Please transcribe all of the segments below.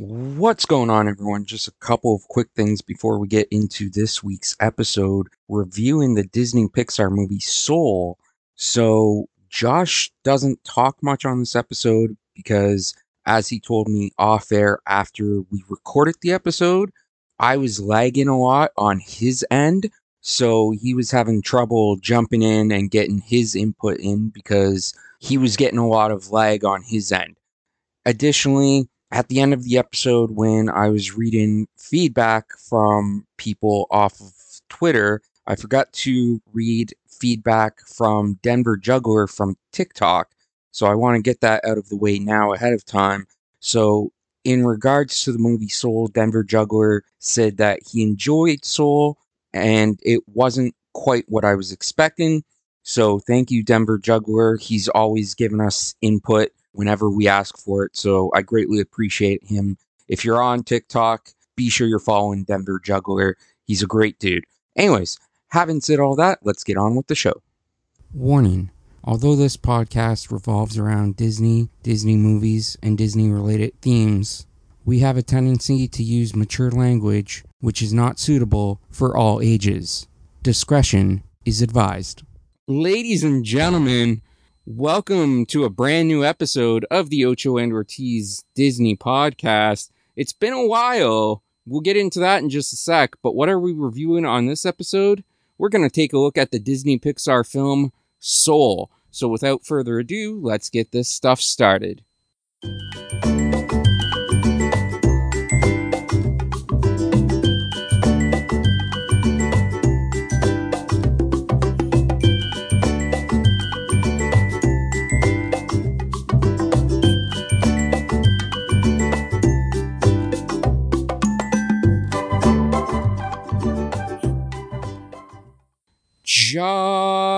What's going on, everyone? Just a couple of quick things before we get into this week's episode reviewing the Disney Pixar movie Soul. So, Josh doesn't talk much on this episode because, as he told me off air after we recorded the episode, I was lagging a lot on his end. So, he was having trouble jumping in and getting his input in because he was getting a lot of lag on his end. Additionally, at the end of the episode, when I was reading feedback from people off of Twitter, I forgot to read feedback from Denver Juggler from TikTok. So I want to get that out of the way now ahead of time. So, in regards to the movie Soul, Denver Juggler said that he enjoyed Soul and it wasn't quite what I was expecting. So, thank you, Denver Juggler. He's always given us input whenever we ask for it. So I greatly appreciate him. If you're on TikTok, be sure you're following Denver Juggler. He's a great dude. Anyways, having said all that, let's get on with the show. Warning. Although this podcast revolves around Disney, Disney movies, and Disney related themes, we have a tendency to use mature language which is not suitable for all ages. Discretion is advised. Ladies and gentlemen, Welcome to a brand new episode of the Ocho and Ortiz Disney podcast. It's been a while. We'll get into that in just a sec, but what are we reviewing on this episode? We're going to take a look at the Disney Pixar film Soul. So without further ado, let's get this stuff started.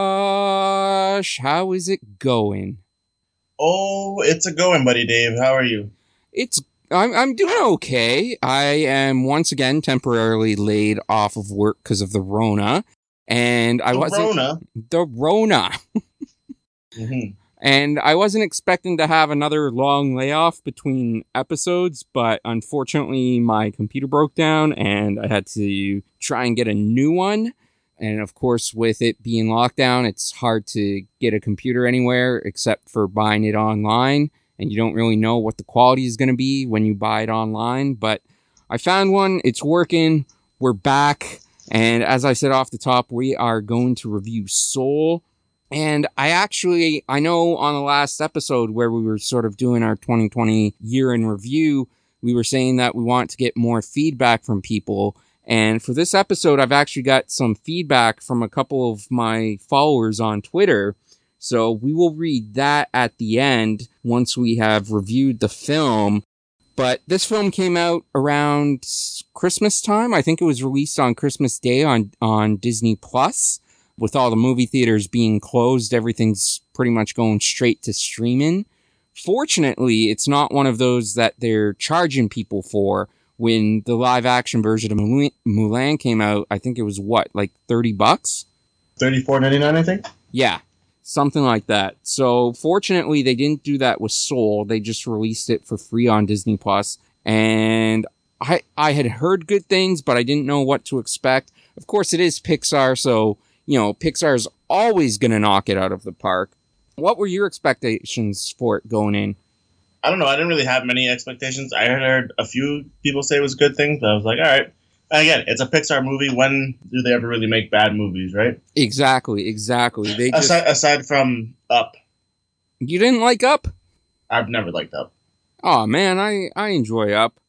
Josh, how is it going? Oh, it's a going, buddy Dave. How are you? It's I'm I'm doing okay. I am once again temporarily laid off of work because of the Rona, and I The wasn't Rona. the Rona, Mhm. and I wasn't expecting to have another long layoff between episodes, but unfortunately my computer broke down and I had to try and get a new one. And of course, with it being lockdown, it's hard to get a computer anywhere except for buying it online. And you don't really know what the quality is going to be when you buy it online. But I found one, it's working. We're back. And as I said off the top, we are going to review Soul. And I actually, I know on the last episode where we were sort of doing our 2020 year in review, we were saying that we want to get more feedback from people. And for this episode, I've actually got some feedback from a couple of my followers on Twitter. So we will read that at the end once we have reviewed the film. But this film came out around Christmas time. I think it was released on Christmas Day on, on Disney Plus. With all the movie theaters being closed, everything's pretty much going straight to streaming. Fortunately, it's not one of those that they're charging people for when the live action version of Mulan- came out, I think it was what, like 30 bucks? Thirty-four ninety-nine, I think. Yeah, something like that. So fortunately, they didn't do that with Soul. They just released it for free on Disney Plus, and I I had heard good things, but I didn't know what to expect. Of course, it is Pixar, so you know Pixar is always gonna knock it out of the park. What were your expectations for it going in? I don't know. I didn't really have many expectations. I heard a few people say it was good things, but I was like, all right. And again, it's a Pixar movie. When do they ever really make bad movies, right? Exactly, exactly. They just Aside, aside from Up, you didn't like Up. I've never liked Up. Oh man, I I enjoy Up.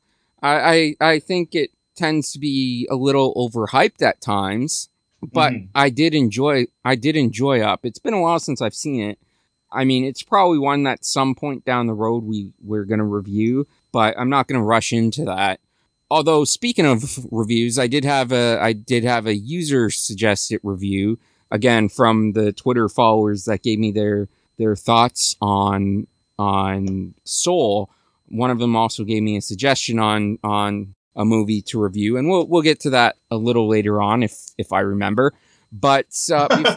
I I, I think it tends to be a little overhyped at times, but Mhm. I did enjoy I did enjoy Up. It's been a while since I've seen it. I mean, it's probably one that some point down the road we we're gonna review, but I'm not gonna rush into that. Although speaking of reviews, I did have a I did have a user suggested review again from the Twitter followers that gave me their their thoughts on on Soul. One of them also gave me a suggestion on on a movie to review, and we'll we'll get to that a little later on if if I remember. But uh,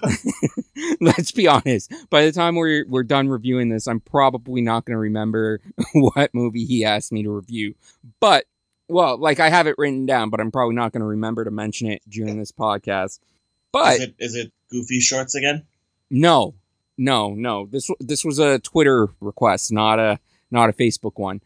let's be honest. By the time we're we're done reviewing this, I'm probably not going to remember what movie he asked me to review. But well, like I have it written down, but I'm probably not going to remember to mention it during this podcast. But is it, is it Goofy Shorts again? No, no, no. This this was a Twitter request, not a not a Facebook one.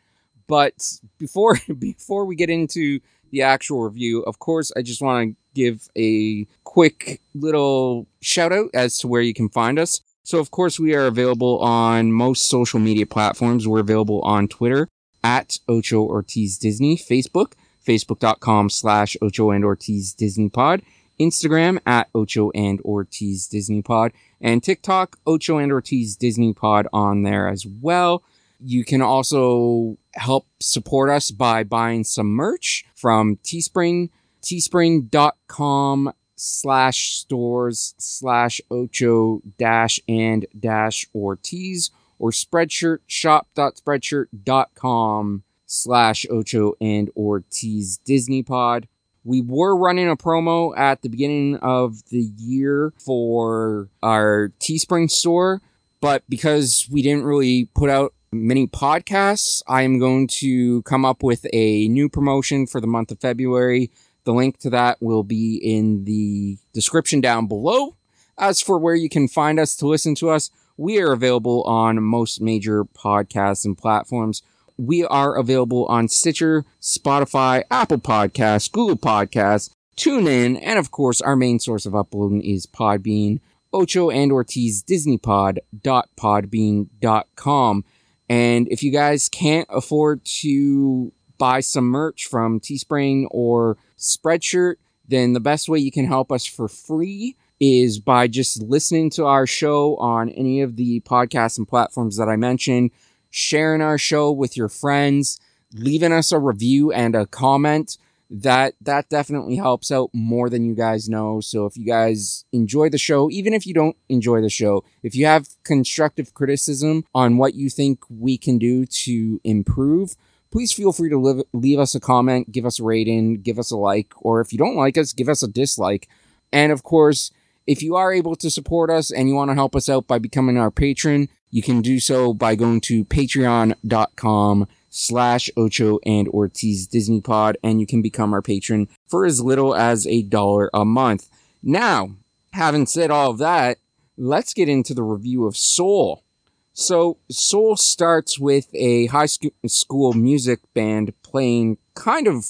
But before before we get into the actual review, of course, I just want to give a quick little shout out as to where you can find us. So, of course, we are available on most social media platforms. We're available on Twitter at Ocho Ortiz Disney, Facebook, facebook.com slash Ocho and Ortiz Disney Pod, Instagram at Ocho and Ortiz Disney Pod, and TikTok, Ocho and Ortiz Disney Pod on there as well. You can also help support us by buying some merch from Teespring, teespring.com slash stores slash ocho dash and dash Ortiz or spreadshirt shop.spreadshirt.com slash ocho and Ortiz Disney Pod. We were running a promo at the beginning of the year for our Teespring store, but because we didn't really put out many podcasts, I am going to come up with a new promotion for the month of February. The link to that will be in the description down below. As for where you can find us to listen to us, we are available on most major podcasts and platforms. We are available on Stitcher, Spotify, Apple Podcasts, Google Podcasts, TuneIn, and of course, our main source of uploading is Podbean, Ocho and Ortiz DisneyPod.podbean.com. And if you guys can't afford to buy some merch from Teespring or Spreadshirt, then the best way you can help us for free is by just listening to our show on any of the podcasts and platforms that I mentioned, sharing our show with your friends, leaving us a review and a comment. That that definitely helps out more than you guys know. So if you guys enjoy the show, even if you don't enjoy the show, if you have constructive criticism on what you think we can do to improve, please feel free to leave, leave us a comment, give us a rating, give us a like, or if you don't like us, give us a dislike. And of course, if you are able to support us and you want to help us out by becoming our patron, you can do so by going to patreon.com slash Ocho and Ortiz Disney Pod, and you can become our patron for as little as a dollar a month. Now, having said all of that, let's get into the review of Soul. So, Soul starts with a high school music band playing kind of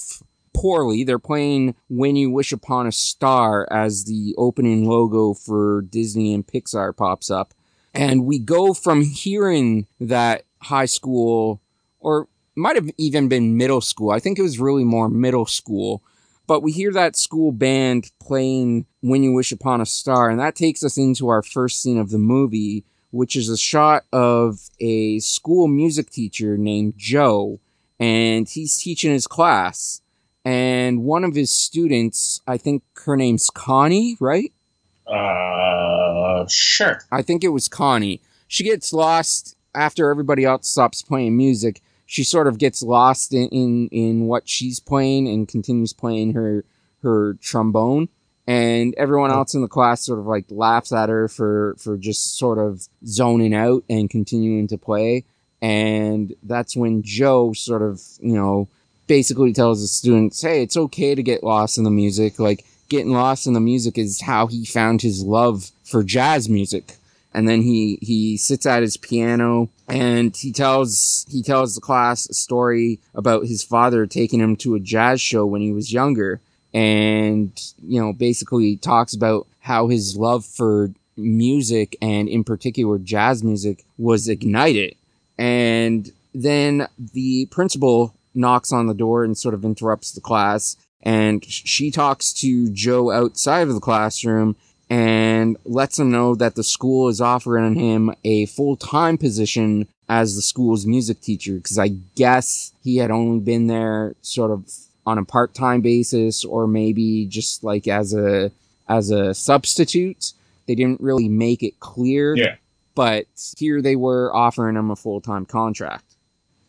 poorly. They're playing When You Wish Upon a Star as the opening logo for Disney and Pixar pops up. And we go from hearing that high school, or might have even been middle school. I think it was really more middle school. But we hear that school band playing When You Wish Upon a Star, and that takes us into our first scene of the movie, which is a shot of a school music teacher named Joe, and he's teaching his class. And one of his students, I think her name's Connie, right? Uh, sure. I think it was Connie. She gets lost after everybody else stops playing music. She sort of gets lost in, in, in what she's playing and continues playing her her trombone. And everyone else in the class sort of like laughs at her for, for just sort of zoning out and continuing to play. And that's when Joe sort of, you know, basically tells the students, hey, it's okay to get lost in the music. Like, getting lost in the music is how he found his love for jazz music. And then he, he sits at his piano and he tells, he tells the class a story about his father taking him to a jazz show when he was younger. And, you know, basically talks about how his love for music and in particular jazz music was ignited. And then the principal knocks on the door and sort of interrupts the class. And she talks to Joe outside of the classroom and lets him know that the school is offering him a full-time position as the school's music teacher. Cause I guess he had only been there sort of on a part-time basis or maybe just like as a, as a substitute. They didn't really make it clear. Yeah. But here they were offering him a full-time contract.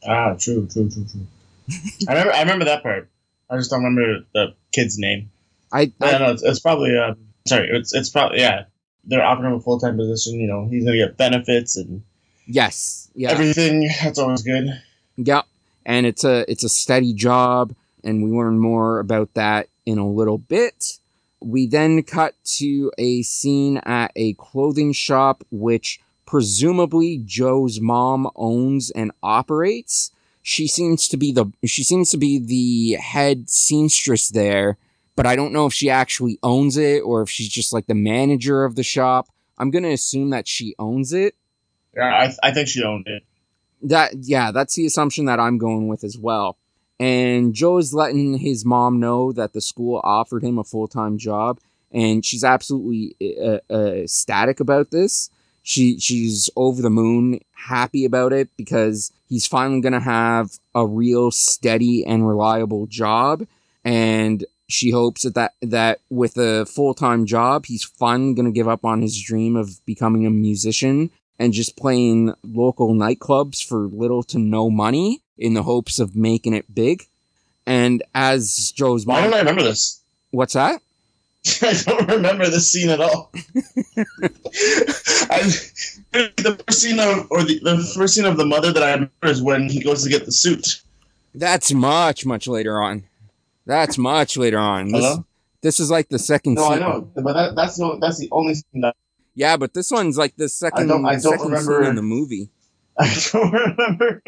Ah, true, true, true, true. I remember. I remember that part. I just don't remember the kid's name. I, I yeah, no, it's, it's probably. Uh, sorry, it's it's probably yeah. they're offering him a full time position. You know, he's gonna get benefits and Yes. Yeah. everything. That's always good. Yep. And it's a it's a steady job, and we learn more about that in a little bit. We then cut to a scene at a clothing shop, which presumably Joe's mom owns and operates. She seems to be the she seems to be the head seamstress there, but I don't know if she actually owns it or if she's just like the manager of the shop. I'm gonna assume that she owns it. Yeah, I, I think she owned it. That yeah, that's the assumption that I'm going with as well. And Joe is letting his mom know that the school offered him a full time job, and she's absolutely uh, uh, ecstatic about this. She she's over the moon, happy about it because he's finally gonna have a real steady and reliable job, and she hopes that that, that with a full time job, he's finally gonna give up on his dream of becoming a musician and just playing local nightclubs for little to no money in the hopes of making it big. And as Joe's mom, Why don't I remember this? what's that? I don't remember this scene at all. I, the first scene of, or the, the first scene of the mother that I remember is when he goes to get the suit. That's much, much later on. That's much later on. This, Hello? this is like the second No, I know, but that, that's the that's the only scene that Yeah, but this one's like the second, don't- I don't second remember- scene in the movie. I don't remember.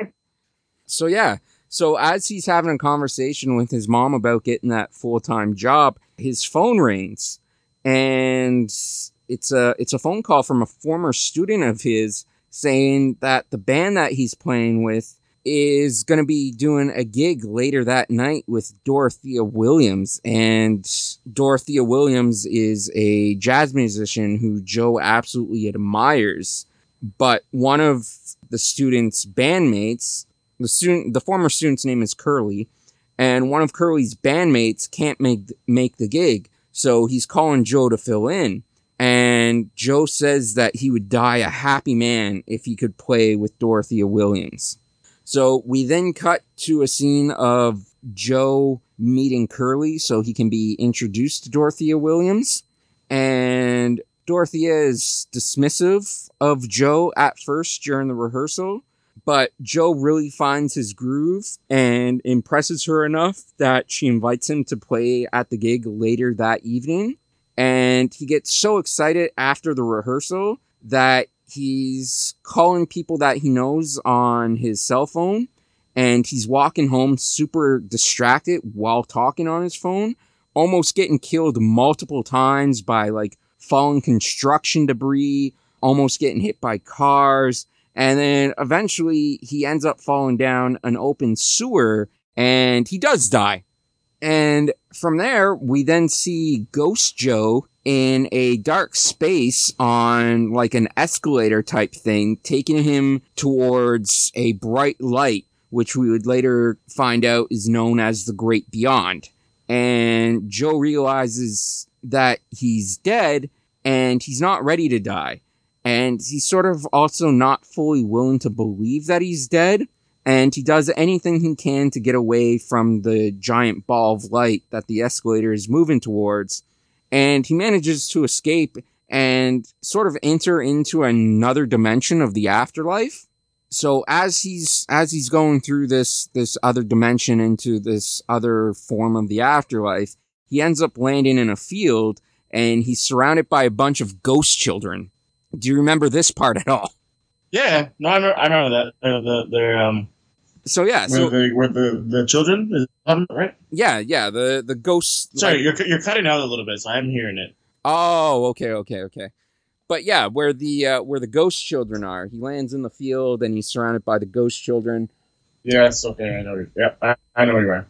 So yeah. So as he's having a conversation with his mom about getting that full-time job, his phone rings and it's a it's a phone call from a former student of his saying that the band that he's playing with is going to be doing a gig later that night with Dorothea Williams and Dorothea Williams is a jazz musician who Joe absolutely admires but one of the student's bandmates the student the former student's name is Curley and one of Curley's bandmates can't make make the gig so he's calling Joe to fill in. And Joe says that he would die a happy man if he could play with Dorothea Williams. So we then cut to a scene of Joe meeting Curley so he can be introduced to Dorothea Williams. And Dorothea is dismissive of Joe at first during the rehearsal but Joe really finds his groove and impresses her enough that she invites him to play at the gig later that evening. And he gets so excited after the rehearsal that he's calling people that he knows on his cell phone and he's walking home super distracted while talking on his phone, almost getting killed multiple times by like falling construction debris, almost getting hit by cars. And then eventually he ends up falling down an open sewer and he does die. And from there, we then see Ghost Joe in a dark space on like an escalator type thing, taking him towards a bright light, which we would later find out is known as the Great Beyond. And Joe realizes that he's dead and he's not ready to die and he's sort of also not fully willing to believe that he's dead and he does anything he can to get away from the giant ball of light that the escalator is moving towards and he manages to escape and sort of enter into another dimension of the afterlife. So as he's as he's going through this this other dimension into this other form of the afterlife he ends up landing in a field and he's surrounded by a bunch of ghost children do you remember this part at all? Yeah, no, I remember, I remember that. They're, the, they're um, So yeah, where so the where the the children right. yeah, yeah, the the ghosts. Sorry, like- you're you're cutting out a little bit, so I'm hearing it. oh, okay, okay, okay. But yeah, where the uh, where the ghost children are, he lands in the field and he's surrounded by the ghost children. Yes, okay, I know. where- Yeah, I, I know where you are.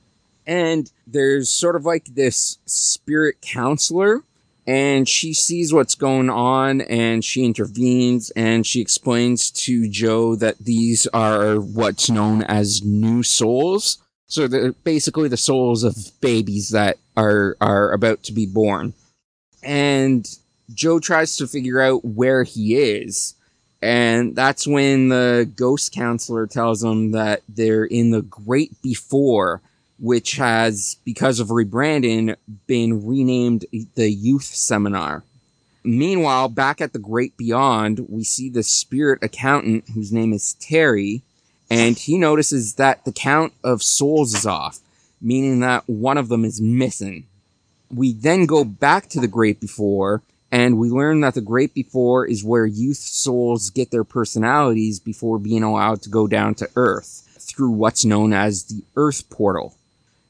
and there's sort of like this spirit counselor and she sees what's going on and she intervenes and she explains to Joe that these are what's known as new souls. So they're basically the souls of babies that are are about to be born. And Joe tries to figure out where he is. And that's when the ghost counselor tells him that they're in the great before, which has, because of rebranding, been renamed the You Seminar. Meanwhile, back at the Great Beyond, we see the spirit accountant whose name is Terry, and he notices that the count of souls is off, meaning that one of them is missing. We then go back to the Great Before, and we learn that the Great Before is where youth souls get their personalities before being allowed to go down to Earth through what's known as the Earth Portal.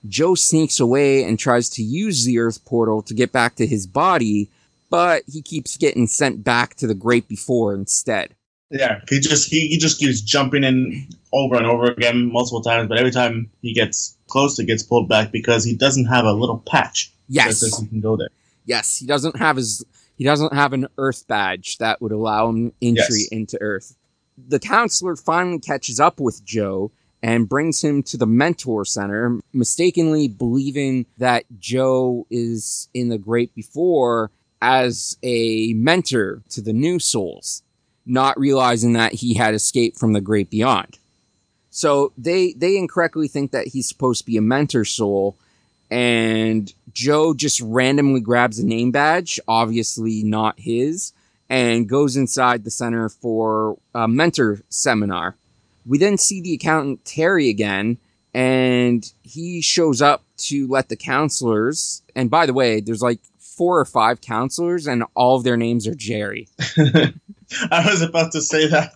Joe sneaks away and tries to use the Earth Portal to get back to his body, but he keeps getting sent back to the Great Before instead. Yeah, he just he, he just keeps jumping in over and over again multiple times, but every time he gets close, it gets pulled back because he doesn't have a little patch Yes. that says he can go there. Yes, he doesn't have his he doesn't have an Earth badge that would allow him entry Yes. into Earth. The counselor finally catches up with Joe and brings him to the mentor center, mistakenly believing that Joe is in the great before as a mentor to the new souls, not realizing that he had escaped from the great beyond. So they they incorrectly think that he's supposed to be a mentor soul and Joe just randomly grabs a name badge, obviously not his, and goes inside the center for a mentor seminar. We then see the accountant Terry again, and he shows up to let the counselors, and by the way, there's like four or five counselors, and all of their names are Jerry. I was about to say that.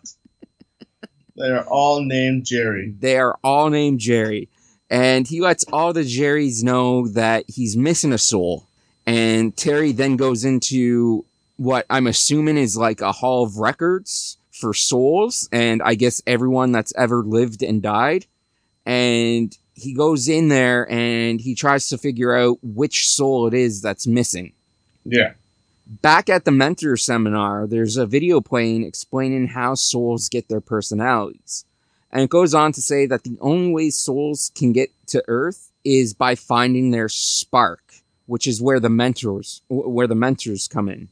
They are all named Jerry. They are all named Jerry. And he lets all the Jerrys know that he's missing a soul. And Terry then goes into what I'm assuming is like a hall of records for souls. And I guess everyone that's ever lived and died. And he goes in there and he tries to figure out which soul it is that's missing. Yeah. Back at the mentor seminar, there's a video playing explaining how souls get their personalities. And it goes on to say that the only way souls can get to Earth is by finding their spark, which is where the mentors, where the mentors come in.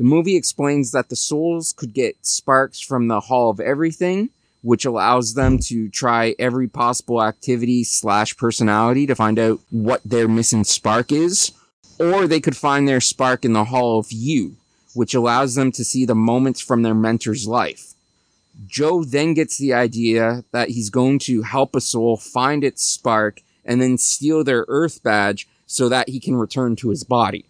The movie explains that the souls could get sparks from the Hall of Everything, which allows them to try every possible activity slash personality to find out what their missing spark is. Or they could find their spark in the Hall of You, which allows them to see the moments from their mentor's life. Joe then gets the idea that he's going to help a soul find its spark and then steal their Earth badge so that he can return to his body.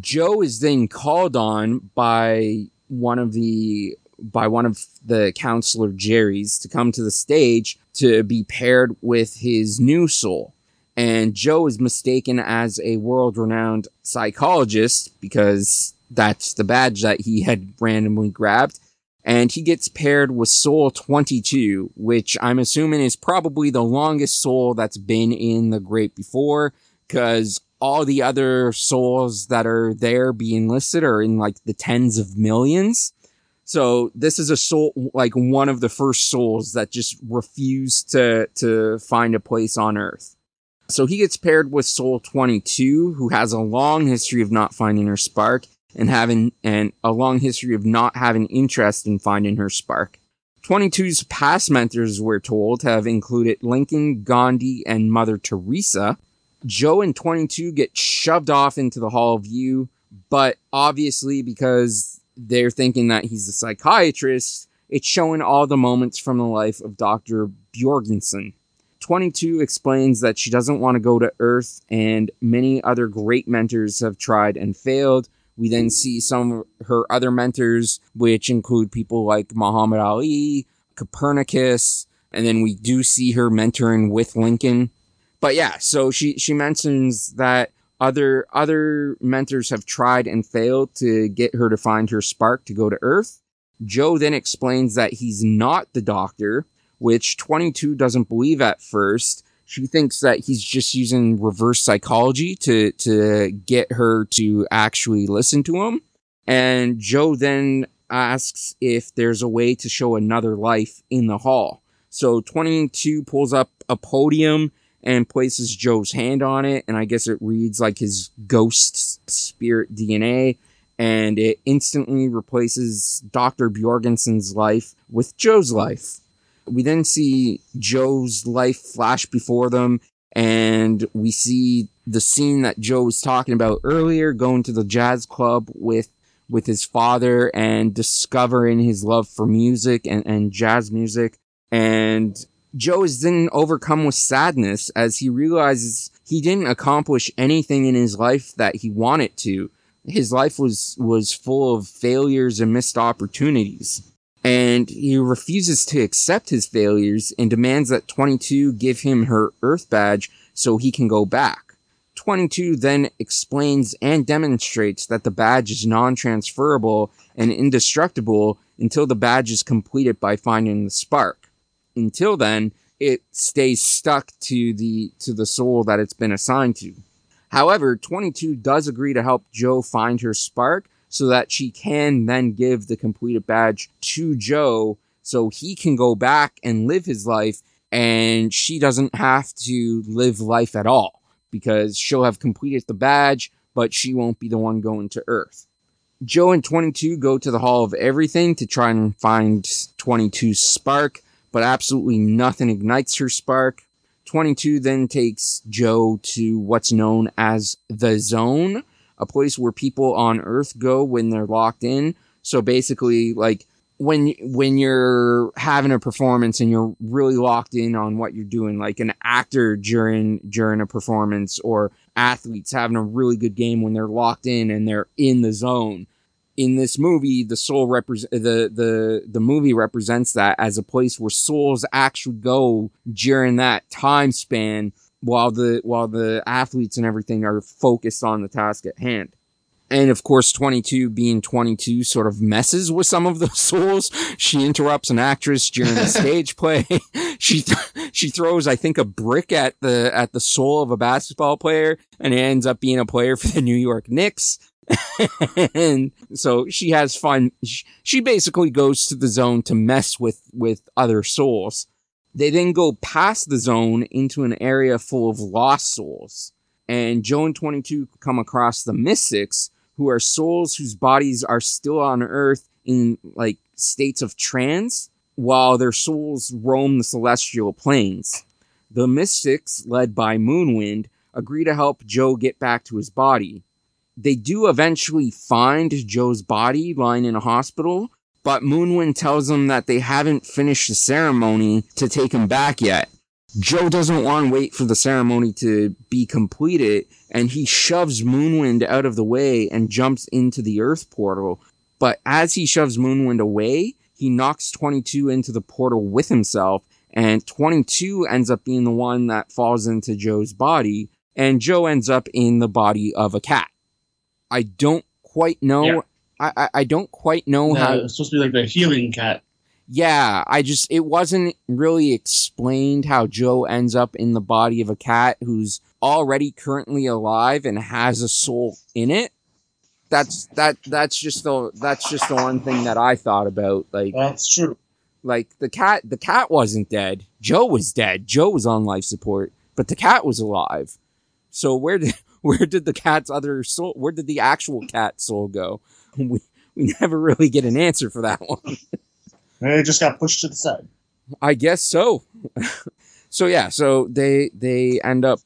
Joe is then called on by one of the by one of the counselor Jerry's to come to the stage to be paired with his new soul. And Joe is mistaken as a world renowned psychologist because that's the badge that he had randomly grabbed. And he gets paired with Soul 22, which I'm assuming is probably the longest soul that's been in the Great Before, because all the other souls that are there being listed are in like the tens of millions. So this is a soul, like one of the first souls that just refused to, to find a place on Earth. So he gets paired with Soul 22, who has a long history of not finding her spark and having and a long history of not having interest in finding her spark. 22's past mentors, we're told, have included Lincoln, Gandhi, and Mother Teresa. Joe and 22 get shoved off into the Hall of You, but obviously because they're thinking that he's a psychiatrist, it's showing all the moments from the life of Dr. Borgensen. 22 explains that she doesn't want to go to Earth, and many other great mentors have tried and failed. We then see some of her other mentors, which include people like Muhammad Ali, Copernicus, and then we do see her mentoring with Lincoln. But yeah, so she, she mentions that other, other mentors have tried and failed to get her to find her spark to go to Earth. Joe then explains that he's not the doctor, which 22 doesn't believe at first. She thinks that he's just using reverse psychology to, to get her to actually listen to him. And Joe then asks if there's a way to show another life in the hall. So 22 pulls up a podium and places Joe's hand on it. And I guess it reads like his ghost spirit DNA. And it instantly replaces Dr. Borgensen's life with Joe's life. We then see Joe's life flash before them, and we see the scene that Joe was talking about earlier, going to the jazz club with with his father and discovering his love for music and, and jazz music. And Joe is then overcome with sadness as he realizes he didn't accomplish anything in his life that he wanted to. His life was, was full of failures and missed opportunities. And he refuses to accept his failures and demands that 22 give him her Earth badge so he can go back. 22 then explains and demonstrates that the badge is non-transferable and indestructible until the badge is completed by finding the spark. Until then, it stays stuck to the to the soul that it's been assigned to. However, 22 does agree to help Joe find her spark so that she can then give the completed badge to Joe so he can go back and live his life and she doesn't have to live life at all because she'll have completed the badge, but she won't be the one going to Earth. Joe and 22 go to the Hall of Everything to try and find 22's spark, but absolutely nothing ignites her spark. 22 then takes Joe to what's known as the Zone, a place where people on Earth go when they're locked in. So basically, like, when when you're having a performance and you're really locked in on what you're doing like an actor during during a performance or athletes having a really good game when they're locked in and they're in the zone in this movie the soul represent the the the movie represents that as a place where souls actually go during that time span while the while the athletes and everything are focused on the task at hand and of course, 22 being 22 sort of messes with some of the souls. She interrupts an actress during a stage play. she, th- she throws, I think, a brick at the, at the soul of a basketball player and it ends up being a player for the New York Knicks. and so she has fun. She basically goes to the zone to mess with, with other souls. They then go past the zone into an area full of lost souls. And Joe and 22 come across the Mystics, who are souls whose bodies are still on earth in like states of trance while their souls roam the celestial planes. The mystics, led by Moonwind, agree to help Joe get back to his body. They do eventually find Joe's body lying in a hospital, but Moonwind tells them that they haven't finished the ceremony to take him back yet. Joe doesn't want to wait for the ceremony to be completed, and he shoves Moonwind out of the way and jumps into the Earth portal. But as he shoves Moonwind away, he knocks 22 into the portal with himself, and 22 ends up being the one that falls into Joe's body, and Joe ends up in the body of a cat. I don't quite know. Yeah. I, I, I don't quite know how. It's supposed to be like the healing cat yeah, I just, it wasn't really explained how Joe ends up in the body of a cat who's already currently alive and has a soul in it. That's, that, that's just the, that's just the one thing that I thought about. Like, that's true. Like the cat, the cat wasn't dead. Joe was dead. Joe was on life support, but the cat was alive. So where did, where did the cat's other soul, where did the actual cat soul go? We, we never really get an answer for that one. It just got pushed to the side. I guess so. so yeah, so they they end up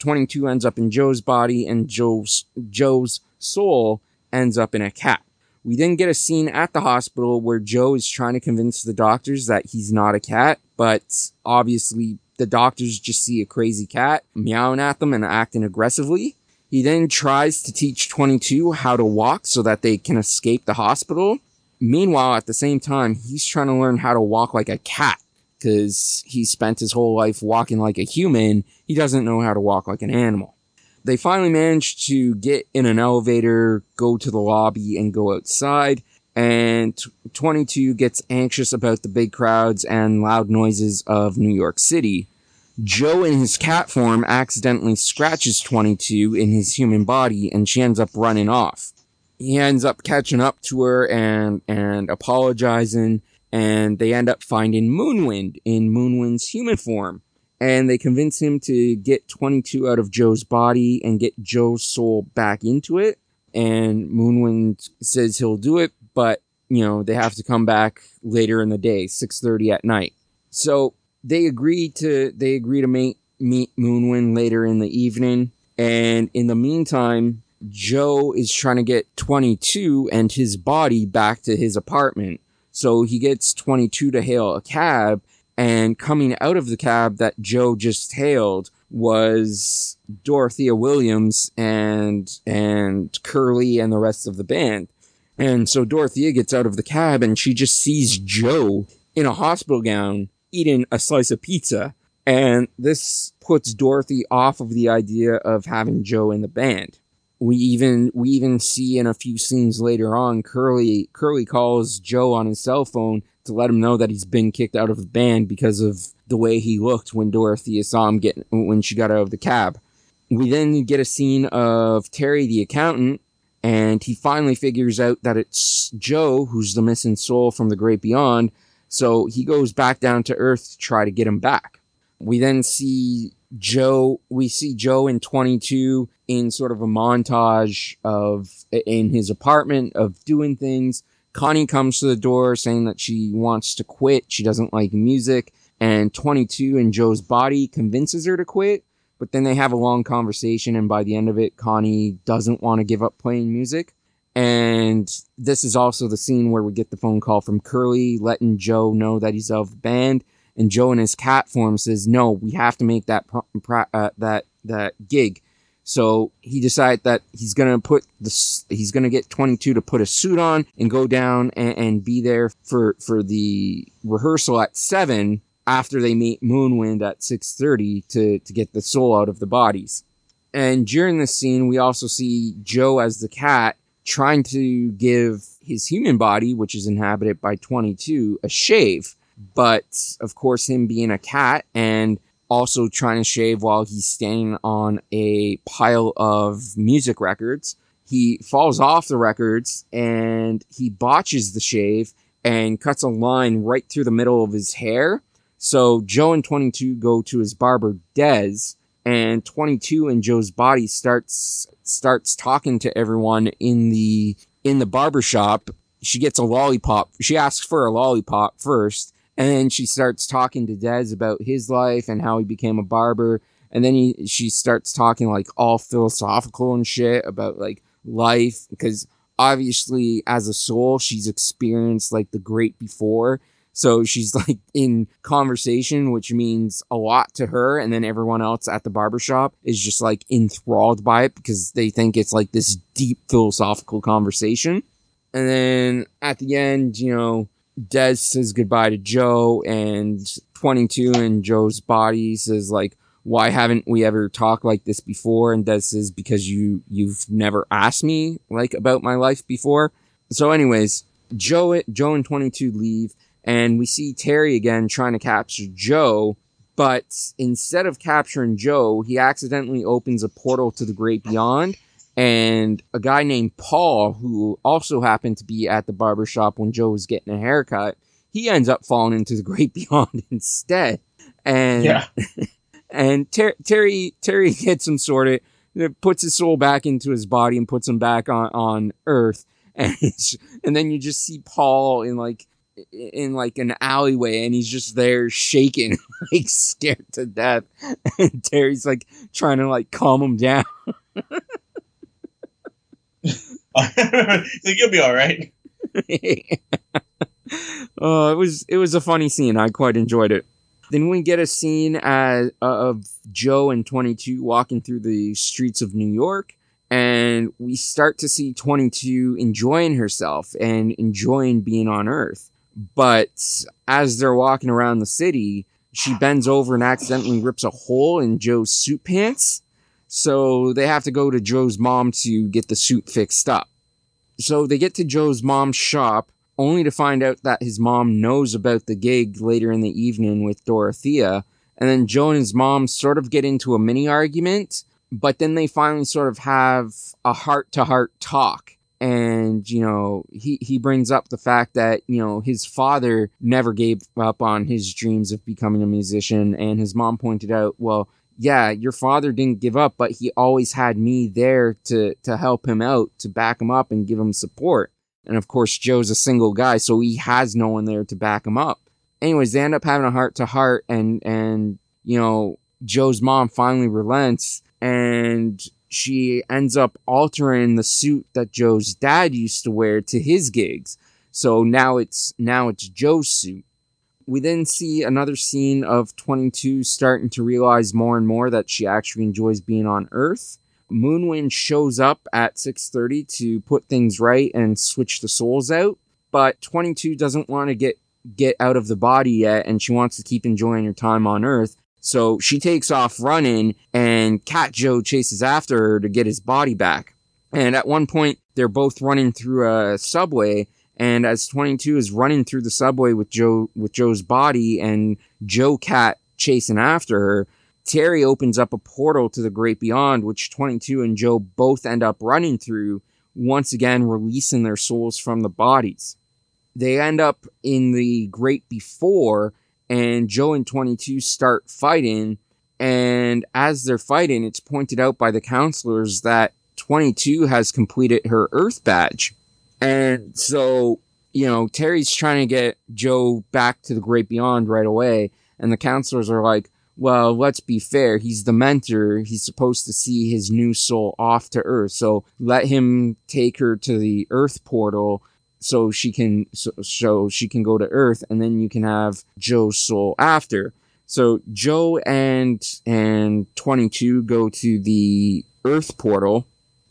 22 ends up in Joe's body and Joe's Joe's soul ends up in a cat. We then get a scene at the hospital where Joe is trying to convince the doctors that he's not a cat, but obviously the doctors just see a crazy cat meowing at them and acting aggressively. He then tries to teach 22 how to walk so that they can escape the hospital. Meanwhile, at the same time, he's trying to learn how to walk like a cat because he spent his whole life walking like a human. He doesn't know how to walk like an animal. They finally manage to get in an elevator, go to the lobby, and go outside. And 22 gets anxious about the big crowds and loud noises of New York City. Joe in his cat form accidentally scratches 22 in his human body and she ends up running off. He ends up catching up to her and and apologizing and they end up finding Moonwind in Moonwind's human form. And they convince him to get 22 out of Joe's body and get Joe's soul back into it. And Moonwind says he'll do it but you know they have to come back later in the day 6:30 at night. So they agree to they agree to meet meet Moonwind later in the evening and in the meantime Joe is trying to get 22 and his body back to his apartment. So he gets 22 to hail a cab and coming out of the cab that Joe just hailed was Dorothea Williams and and Curley and the rest of the band. And so Dorothea gets out of the cab and she just sees Joe in a hospital gown eating a slice of pizza. And this puts Dorothy off of the idea of having Joe in the band. We even we even see in a few scenes later on Curley Curley calls Joe on his cell phone to let him know that he's been kicked out of the band because of the way he looked when Dorothea saw him get when she got out of the cab. We then get a scene of Terry the accountant, and he finally figures out that it's Joe who's the missing soul from the great beyond. So he goes back down to Earth to try to get him back. We then see Joe. We see Joe in 22 in sort of a montage of in his apartment of doing things Connie comes to the door saying that she wants to quit. She doesn't like music. And 22 in Joe's body convinces her to quit. But then they have a long conversation. And by the end of it, Connie doesn't want to give up playing music. And this is also the scene where we get the phone call from Curley letting Joe know that he's of the band. And Joe in his cat form says, no, we have to make that, uh, that, that gig. So he decided that he's gonna put the he's gonna get 22 to put a suit on and go down and, and be there for for the rehearsal at seven after they meet Moonwind at 6:30 to to get the soul out of the bodies. And during this scene, we also see Joe as the cat trying to give his human body, which is inhabited by 22, a shave. But of course, him being a cat and also trying to shave while he's standing on a pile of music records. He falls off the records and he botches the shave and cuts a line right through the middle of his hair. So Joe and 22 go to his barber Dez and 22 in Joe's body starts starts talking to everyone in the in the barber shop. She gets a lollipop. She asks for a lollipop first and then she starts talking to Dez about his life and how he became a barber. And then he, she starts talking like all philosophical and shit about like life because obviously as a soul, she's experienced like the great before. So she's like in conversation, which means a lot to her. And then everyone else at the barbershop is just like enthralled by it because they think it's like this deep philosophical conversation. And then at the end, you know, Dez says goodbye to Joe, and 22 and Joe's body says like, "Why haven't we ever talked like this before?" And Dez says, "Because you you've never asked me like about my life before." So, anyways, Joe Joe and 22 leave, and we see Terry again trying to capture Joe. But instead of capturing Joe, he accidentally opens a portal to the great beyond and a guy named Paul, who also happened to be at the barber shop when Joe was getting a haircut, he ends up falling into the great beyond instead. And yeah. and Ter- Terry Terry gets him sorted, puts his soul back into his body and puts him back on on Earth, and and then you just see Paul in like in like an alleyway and he's just there shaking like scared to death and Terry's like trying to like calm him down like you'll be all right. oh, it was it was a funny scene. I quite enjoyed it. Then we get a scene as, uh, of Joe and 22 walking through the streets of New York, and we start to see 22 enjoying herself and enjoying being on Earth. But as they're walking around the city, she bends over and accidentally rips a hole in Joe's suit pants so they have to go to Joe's mom to get the suit fixed up. So they get to Joe's mom's shop only to find out that his mom knows about the gig later in the evening with Dorothea. And then Joe and his mom sort of get into a mini argument, but then they finally sort of have a heart to heart talk. And, you know, he, he brings up the fact that, you know, his father never gave up on his dreams of becoming a musician. And his mom pointed out, well, yeah, your father didn't give up, but he always had me there to, to help him out, to back him up and give him support. And of course, Joe's a single guy, so he has no one there to back him up. Anyways, they end up having a heart to heart and, and, you know, Joe's mom finally relents and she ends up altering the suit that Joe's dad used to wear to his gigs. So now it's now it's Joe's suit. We then see another scene of 22 starting to realize more and more that she actually enjoys being on Earth. Moonwind shows up at 6:30 to put things right and switch the souls out, but 22 doesn't want to get get out of the body yet and she wants to keep enjoying her time on Earth. So she takes off running and Cat Joe chases after her to get his body back. And at one point, they're both running through a subway. And as 22 is running through the subway with Joe, with Joe's body and Joe Cat chasing after her, Terry opens up a portal to the great beyond, which 22 and Joe both end up running through, once again releasing their souls from the bodies. They end up in the great before, and Joe and 22 start fighting. And as they're fighting, it's pointed out by the counselors that 22 has completed her Earth badge. And so, you know, Terry's trying to get Joe back to the great beyond right away. And the counselors are like, well, let's be fair. He's the mentor. He's supposed to see his new soul off to Earth. So let him take her to the Earth portal so she can so, so she can go to Earth, and then you can have Joe's soul after. So Joe and and 22 go to the Earth portal,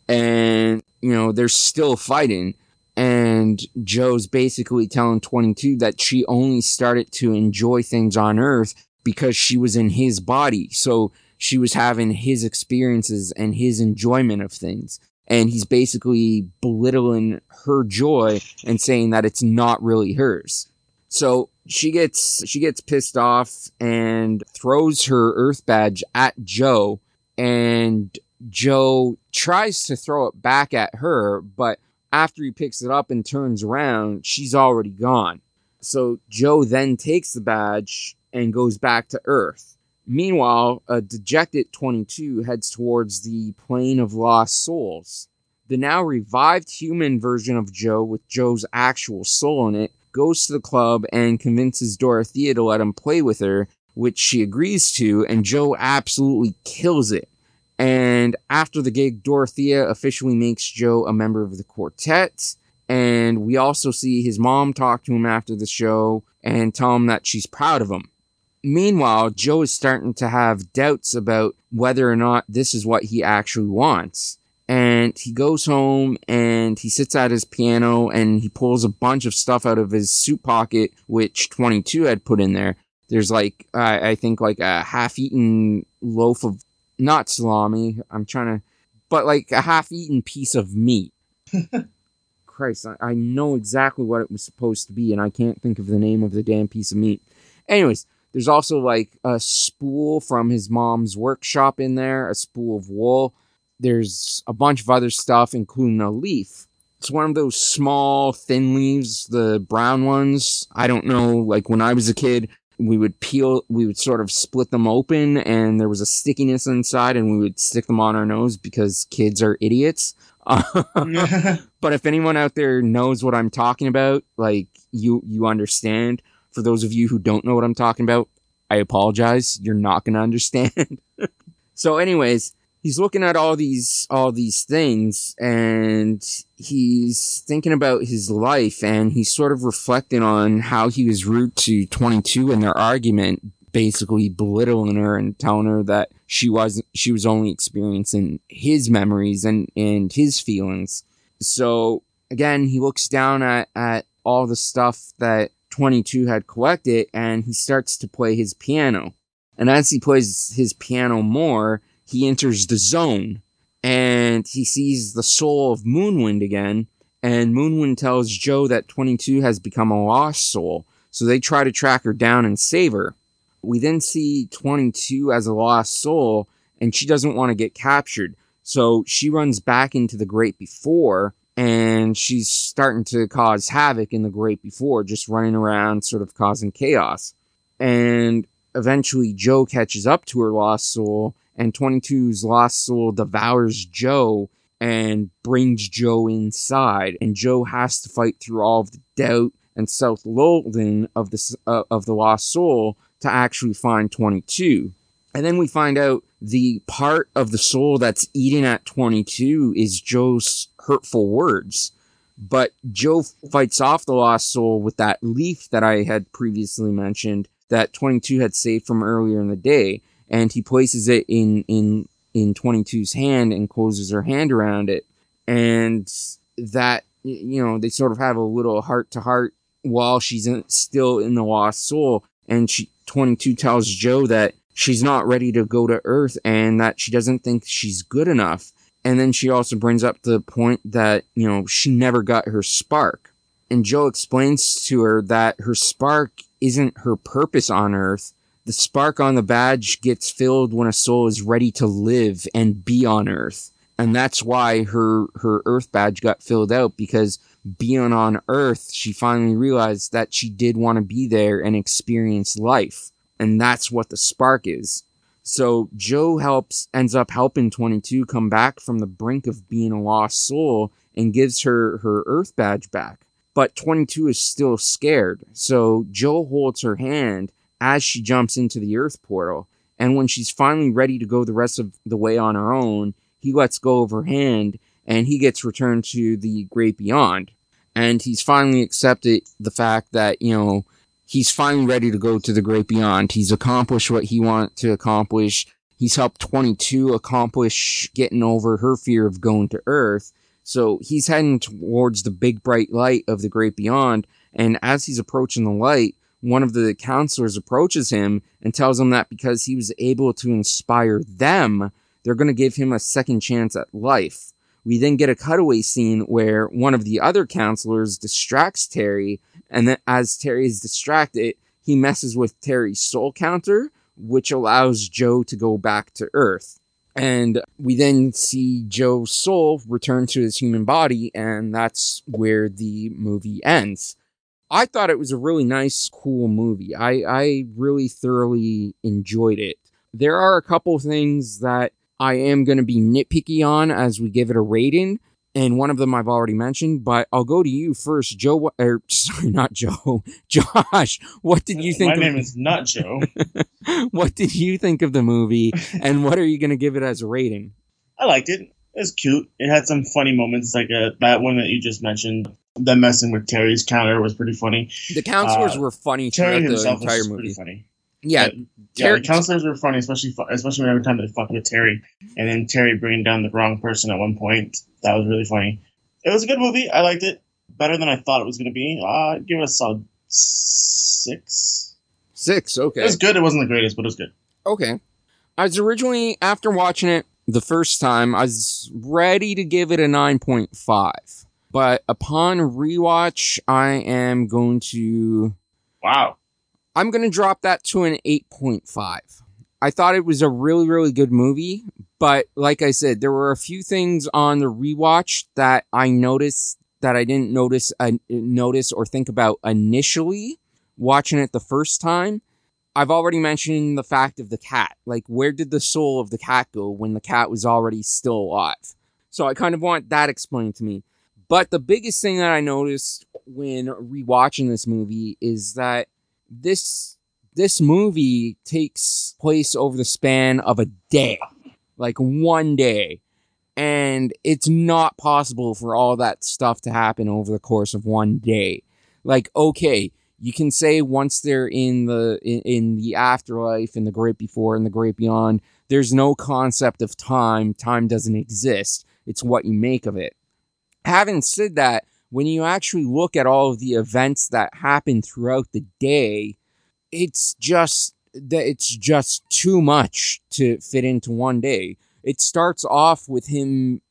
and you know they're still fighting. And Joe's basically telling 22 that she only started to enjoy things on Earth because she was in his body. So she was having his experiences and his enjoyment of things and he's basically belittling her joy and saying that it's not really hers. So she gets she gets pissed off and throws her earth badge at Joe and Joe tries to throw it back at her, but after he picks it up and turns around, she's already gone. So Joe then takes the badge and goes back to Earth. Meanwhile, a dejected 22 heads towards the plane of lost souls. The now revived human version of Joe, with Joe's actual soul in it, goes to the club and convinces Dorothea to let him play with her, which she agrees to, and Joe absolutely kills it. And after the gig, Dorothea officially makes Joe a member of the quartet. And we also see his mom talk to him after the show and tell him that she's proud of him. Meanwhile, Joe is starting to have doubts about whether or not this is what he actually wants. And he goes home and he sits at his piano and he pulls a bunch of stuff out of his suit pocket, which 22 had put in there. There's like, uh, I think like a half eaten loaf of, not salami, I'm trying to, but like a half eaten piece of meat. Christ, I, I know exactly what it was supposed to be and I can't think of the name of the damn piece of meat. Anyways, there's also like a spool from his mom's workshop in there, a spool of wool. There's a bunch of other stuff, including a leaf. It's one of those small, thin leaves, the brown ones. I don't know, like when I was a kid, we would peel, we would sort of split them open and there was a stickiness inside and we would stick them on our nose because kids are idiots. but if anyone out there knows what I'm talking about, like you, you understand for those of you who don't know what I'm talking about, I apologize. You're not going to understand. so anyways, he's looking at all these, all these things and he's thinking about his life and he's sort of reflecting on how he was rude to 22 in their argument, basically belittling her and telling her that she wasn't, she was only experiencing his memories and, and his feelings. So again, he looks down at, at all the stuff that 22 had collected and he starts to play his piano. And as he plays his piano more, he enters the zone and he sees the soul of Moonwind again. And Moonwind tells Joe that 22 has become a lost soul. So they try to track her down and save her. We then see 22 as a lost soul and she doesn't want to get captured. So she runs back into the Great Before and she's starting to cause havoc in the great before, just running around, sort of causing chaos. And eventually, Joe catches up to her lost soul, and 22's lost soul devours Joe and brings Joe inside. And Joe has to fight through all of the doubt and self-loathing of the uh, of the lost soul to actually find 22. And then we find out the part of the soul that's eaten at 22 is Joe's hurtful words. But Joe fights off the lost soul with that leaf that I had previously mentioned that 22 had saved from earlier in the day. And he places it in, in, in 22's hand and closes her hand around it. And that, you know, they sort of have a little heart to heart while she's in, still in the lost soul. And she, 22 tells Joe that she's not ready to go to Earth and that she doesn't think she's good enough. And then she also brings up the point that, you know, she never got her spark. And Joe explains to her that her spark isn't her purpose on Earth. The spark on the badge gets filled when a soul is ready to live and be on Earth. And that's why her, her Earth badge got filled out because being on Earth, she finally realized that she did want to be there and experience life. And that's what the spark is. So Joe helps, ends up helping 22 come back from the brink of being a lost soul and gives her her Earth badge back. But 22 is still scared. So Joe holds her hand as she jumps into the Earth portal. And when she's finally ready to go the rest of the way on her own, he lets go of her hand and he gets returned to the great beyond. And he's finally accepted the fact that, you know, he's finally ready to go to the great beyond. He's accomplished what he wanted to accomplish. He's helped 22 accomplish getting over her fear of going to Earth. So he's heading towards the big bright light of the great beyond. And as he's approaching the light, one of the counselors approaches him and tells him that because he was able to inspire them, they're going to give him a second chance at life. We then get a cutaway scene where one of the other counselors distracts Terry and then as Terry is distracted, he messes with Terry's soul counter, which allows Joe to go back to Earth. And we then see Joe's soul return to his human body, and that's where the movie ends. I thought it was a really nice, cool movie. I, I really thoroughly enjoyed it. There are a couple things that I am going to be nitpicky on as we give it a rating, and one of them I've already mentioned, but I'll go to you first, Joe. Or sorry, not Joe, Josh. What did you think? My of, name is not Joe. what did you think of the movie, and what are you going to give it as a rating? I liked it. It was cute. It had some funny moments, like uh, that one that you just mentioned. Them messing with Terry's counter was pretty funny. The counselors Uh, were funny Terry throughout the entire was movie. pretty funny. Yeah, Yeah, Terry- the counselors were funny, especially especially every time they fucked with Terry, and then Terry bringing down the wrong person at one point. That was really funny. It was a good movie. I liked it better than I thought it was going to be. Uh, I'd give it a solid six. six. Okay, It was good. It wasn't the greatest, but it was good. Okay. I was originally, after watching it the first time, I was ready to give it a 9.5. But upon rewatch, I am going to, Wow. I'm going to drop that to an 8.5. I thought it was a really, really good movie. But like I said, there were a few things on the rewatch that I noticed that I didn't notice, uh, notice or think about initially watching it the first time. I've already mentioned the fact of the cat. Like, where did the soul of the cat go when the cat was already still alive? So I kind of want that explained to me. But the biggest thing that I noticed when rewatching this movie is that this this movie takes place over the span of a day, like one day. And it's not possible for all that stuff to happen over the course of one day. Like, okay, you can say once they're in the in, in the afterlife in the great before and the great beyond there's no concept of time time doesn't exist it's what you make of it having said that when you actually look at all of the events that happen throughout the day it's just that it's just too much to fit into one day. It starts off with him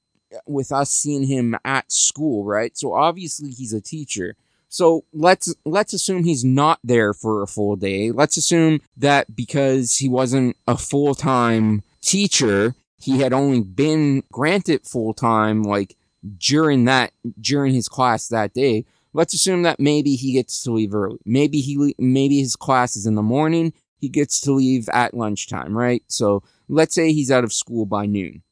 with us seeing him at school right? So obviously he's a teacher. So let's let's assume he's not there for a full day. Let's assume that because he wasn't a full-time teacher, he had only been granted full-time like during that during his class that day. Let's assume that maybe he gets to leave early. Maybe he maybe his class is in the morning, he gets to leave at lunchtime, right? So let's say he's out of school by noon.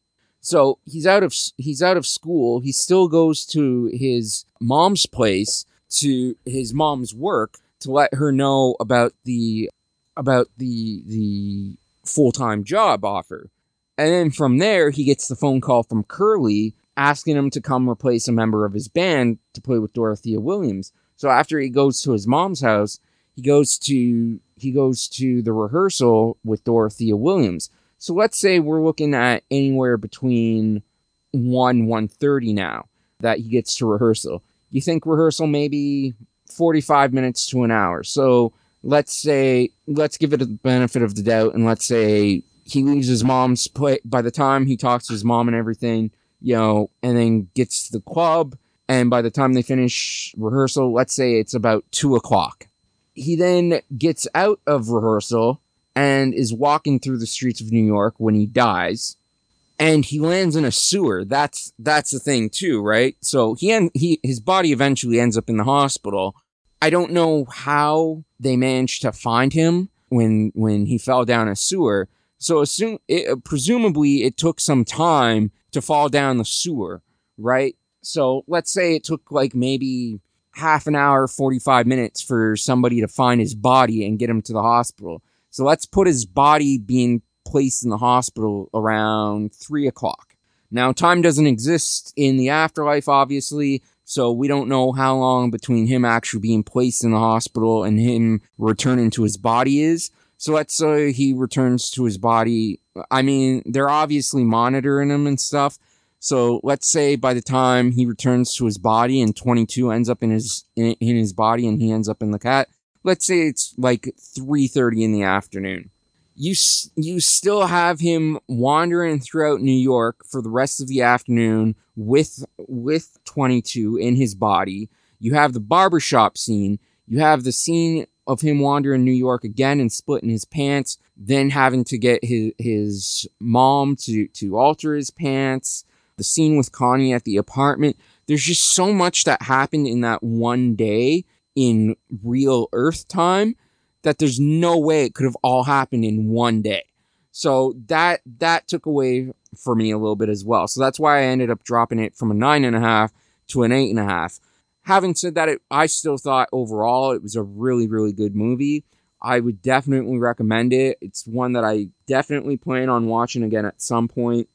So he's out of he's out of school. He still goes to his mom's place to his mom's work to let her know about the about the the full time job offer. And then from there, he gets the phone call from Curley asking him to come replace a member of his band to play with Dorothea Williams. So after he goes to his mom's house, he goes to he goes to the rehearsal with Dorothea Williams. So let's say we're looking at anywhere between 1 130 now that he gets to rehearsal. You think rehearsal maybe 45 minutes to an hour. So let's say let's give it a benefit of the doubt and let's say he leaves his mom's play by the time he talks to his mom and everything, you know, and then gets to the club and by the time they finish rehearsal, let's say it's about two o'clock. He then gets out of rehearsal and is walking through the streets of New York when he dies. And he lands in a sewer. That's, that's the thing too, right? So he, en- he, his body eventually ends up in the hospital. I don't know how they managed to find him when, when he fell down a sewer. So assume, it, presumably it took some time to fall down the sewer, right? So let's say it took like maybe half an hour, 45 minutes for somebody to find his body and get him to the hospital. So let's put his body being placed in the hospital around three o'clock. Now, time doesn't exist in the afterlife, obviously, so we don't know how long between him actually being placed in the hospital and him returning to his body is. So let's say he returns to his body. I mean, they're obviously monitoring him and stuff. So let's say by the time he returns to his body and 22 ends up in his in, in his body and he ends up in the cat. Let's say it's like 3:30 in the afternoon. You you still have him wandering throughout New York for the rest of the afternoon with with 22 in his body. You have the barbershop scene. You have the scene of him wandering New York again and splitting his pants, then having to get his his mom to to alter his pants the scene with Connie at the apartment. There's just so much that happened in that one day in real Earth time that there's no way it could have all happened in one day. So that that took away for me a little bit as well. So that's why I ended up dropping it from a nine and a half to an eight and a half. Having said that, it, I still thought overall it was a really really good movie. I would definitely recommend it. It's one that I definitely plan on watching again at some point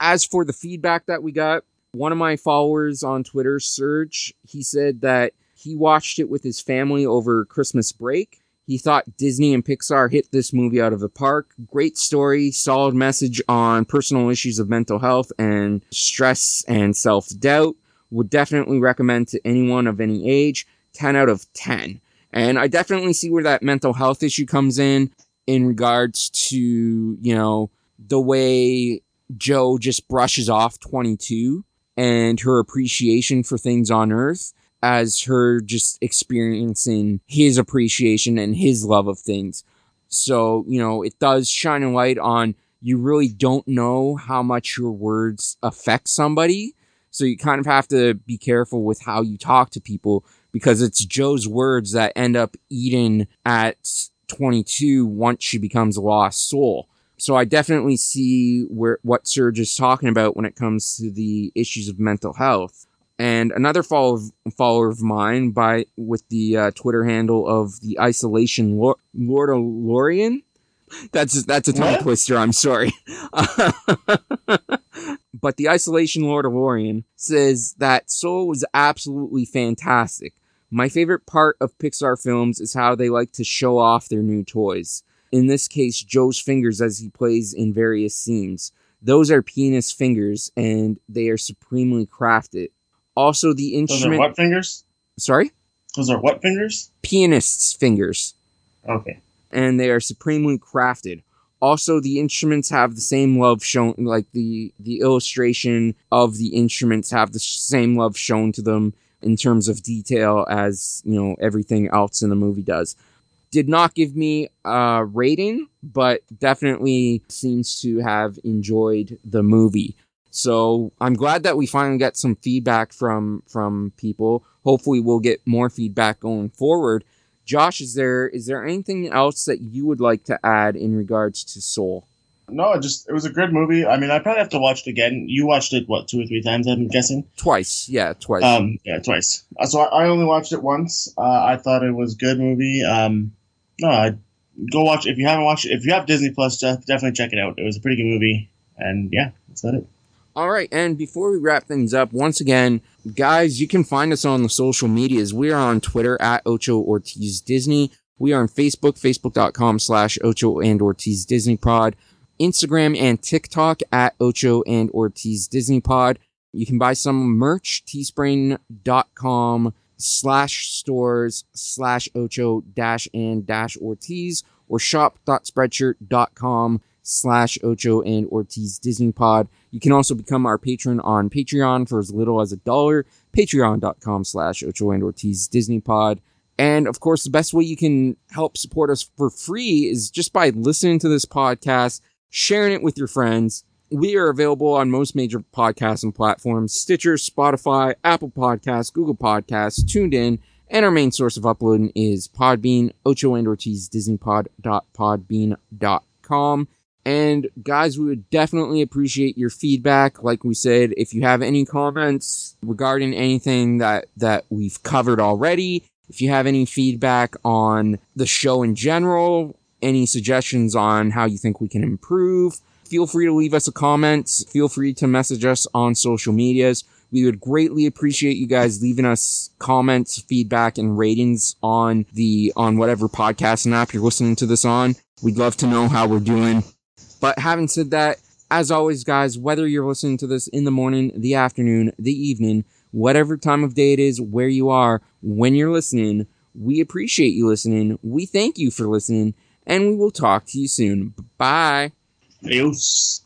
as for the feedback that we got, one of my followers on Twitter, Serge, he said that he watched it with his family over Christmas break. He thought Disney and Pixar hit this movie out of the park. Great story, solid message on personal issues of mental health and stress and self doubt. Would definitely recommend to anyone of any age. 10 out of 10. And I definitely see where that mental health issue comes in in regards to, you know, the way Joe just brushes off 22 and her appreciation for things on Earth as her just experiencing his appreciation and his love of things. So, you know, it does shine a light on you really don't know how much your words affect somebody. So you kind of have to be careful with how you talk to people because it's Joe's words that end up eating at 22 once she becomes a lost soul so I definitely see where what Serge is talking about when it comes to the issues of mental health. And another follower, follower of mine by with the uh, Twitter handle of the isolation Lord, Lord Lorian. That's that's a tongue what? twister. I'm sorry. but the isolation Lord of Lorian says that Soul was absolutely fantastic. My favorite part of Pixar films is how they like to show off their new toys in this case, Joe's fingers as he plays in various scenes. Those are pianist fingers, and they are supremely crafted. Also, the instrument. Those are what fingers? Sorry? Those are what fingers? Pianist's fingers. Okay. And they are supremely crafted. Also, the instruments have the same love shown, like the the illustration of the instruments have the same love shown to them in terms of detail as you know everything else in the movie does did not give me a rating, but definitely seems to have enjoyed the movie. So I'm glad that we finally got some feedback from from people. Hopefully we'll get more feedback going forward. Josh, is there is there anything else that you would like to add in regards to Soul? No, it just it was a good movie. I mean, I probably have to watch it again. You watched it what two or three times? I'm guessing. Twice, yeah, twice. Um, yeah, twice. Uh, so I, I only watched it once. Uh, I thought it was a good movie. Um, no, I, go watch if you haven't watched it. If you have Disney Plus, definitely check it out. It was a pretty good movie, and yeah, that's about it. All right, and before we wrap things up, once again, guys, you can find us on the social medias. We are on Twitter at Ocho Ortiz Disney. We are on Facebook, facebook.com slash Ocho and Ortiz Disney Pod. Instagram and TikTok at Ocho and Ortiz Disney Pod. You can buy some merch, teespring.com slash stores slash Ocho dash and dash Ortiz or shop.spreadshirt.com slash Ocho and Ortiz Disney Pod. You can also become our patron on Patreon for as little as a dollar, patreon.com slash Ocho and Ortiz Disney Pod. And of course, the best way you can help support us for free is just by listening to this podcast, sharing it with your friends. We are available on most major podcasting platforms, Stitcher, Spotify, Apple Podcasts, Google Podcasts, Tuned In, and our main source of uploading is Podbean, Ocho and Ortiz Disney Disneypod.podbean.com. And guys, we would definitely appreciate your feedback. Like we said, if you have any comments regarding anything that, that we've covered already, if you have any feedback on the show in general, any suggestions on how you think we can improve, feel free to leave us a comment. Feel free to message us on social medias. We would greatly appreciate you guys leaving us comments, feedback, and ratings on the, on whatever podcast app you're listening to this on. We'd love to know how we're doing. But having said that, as always, guys, whether you're listening to this in the morning, the afternoon, the evening, whatever time of day it is, where you are, when you're listening, we appreciate you listening. We thank you for listening, and we will talk to you soon. Bye. Adios.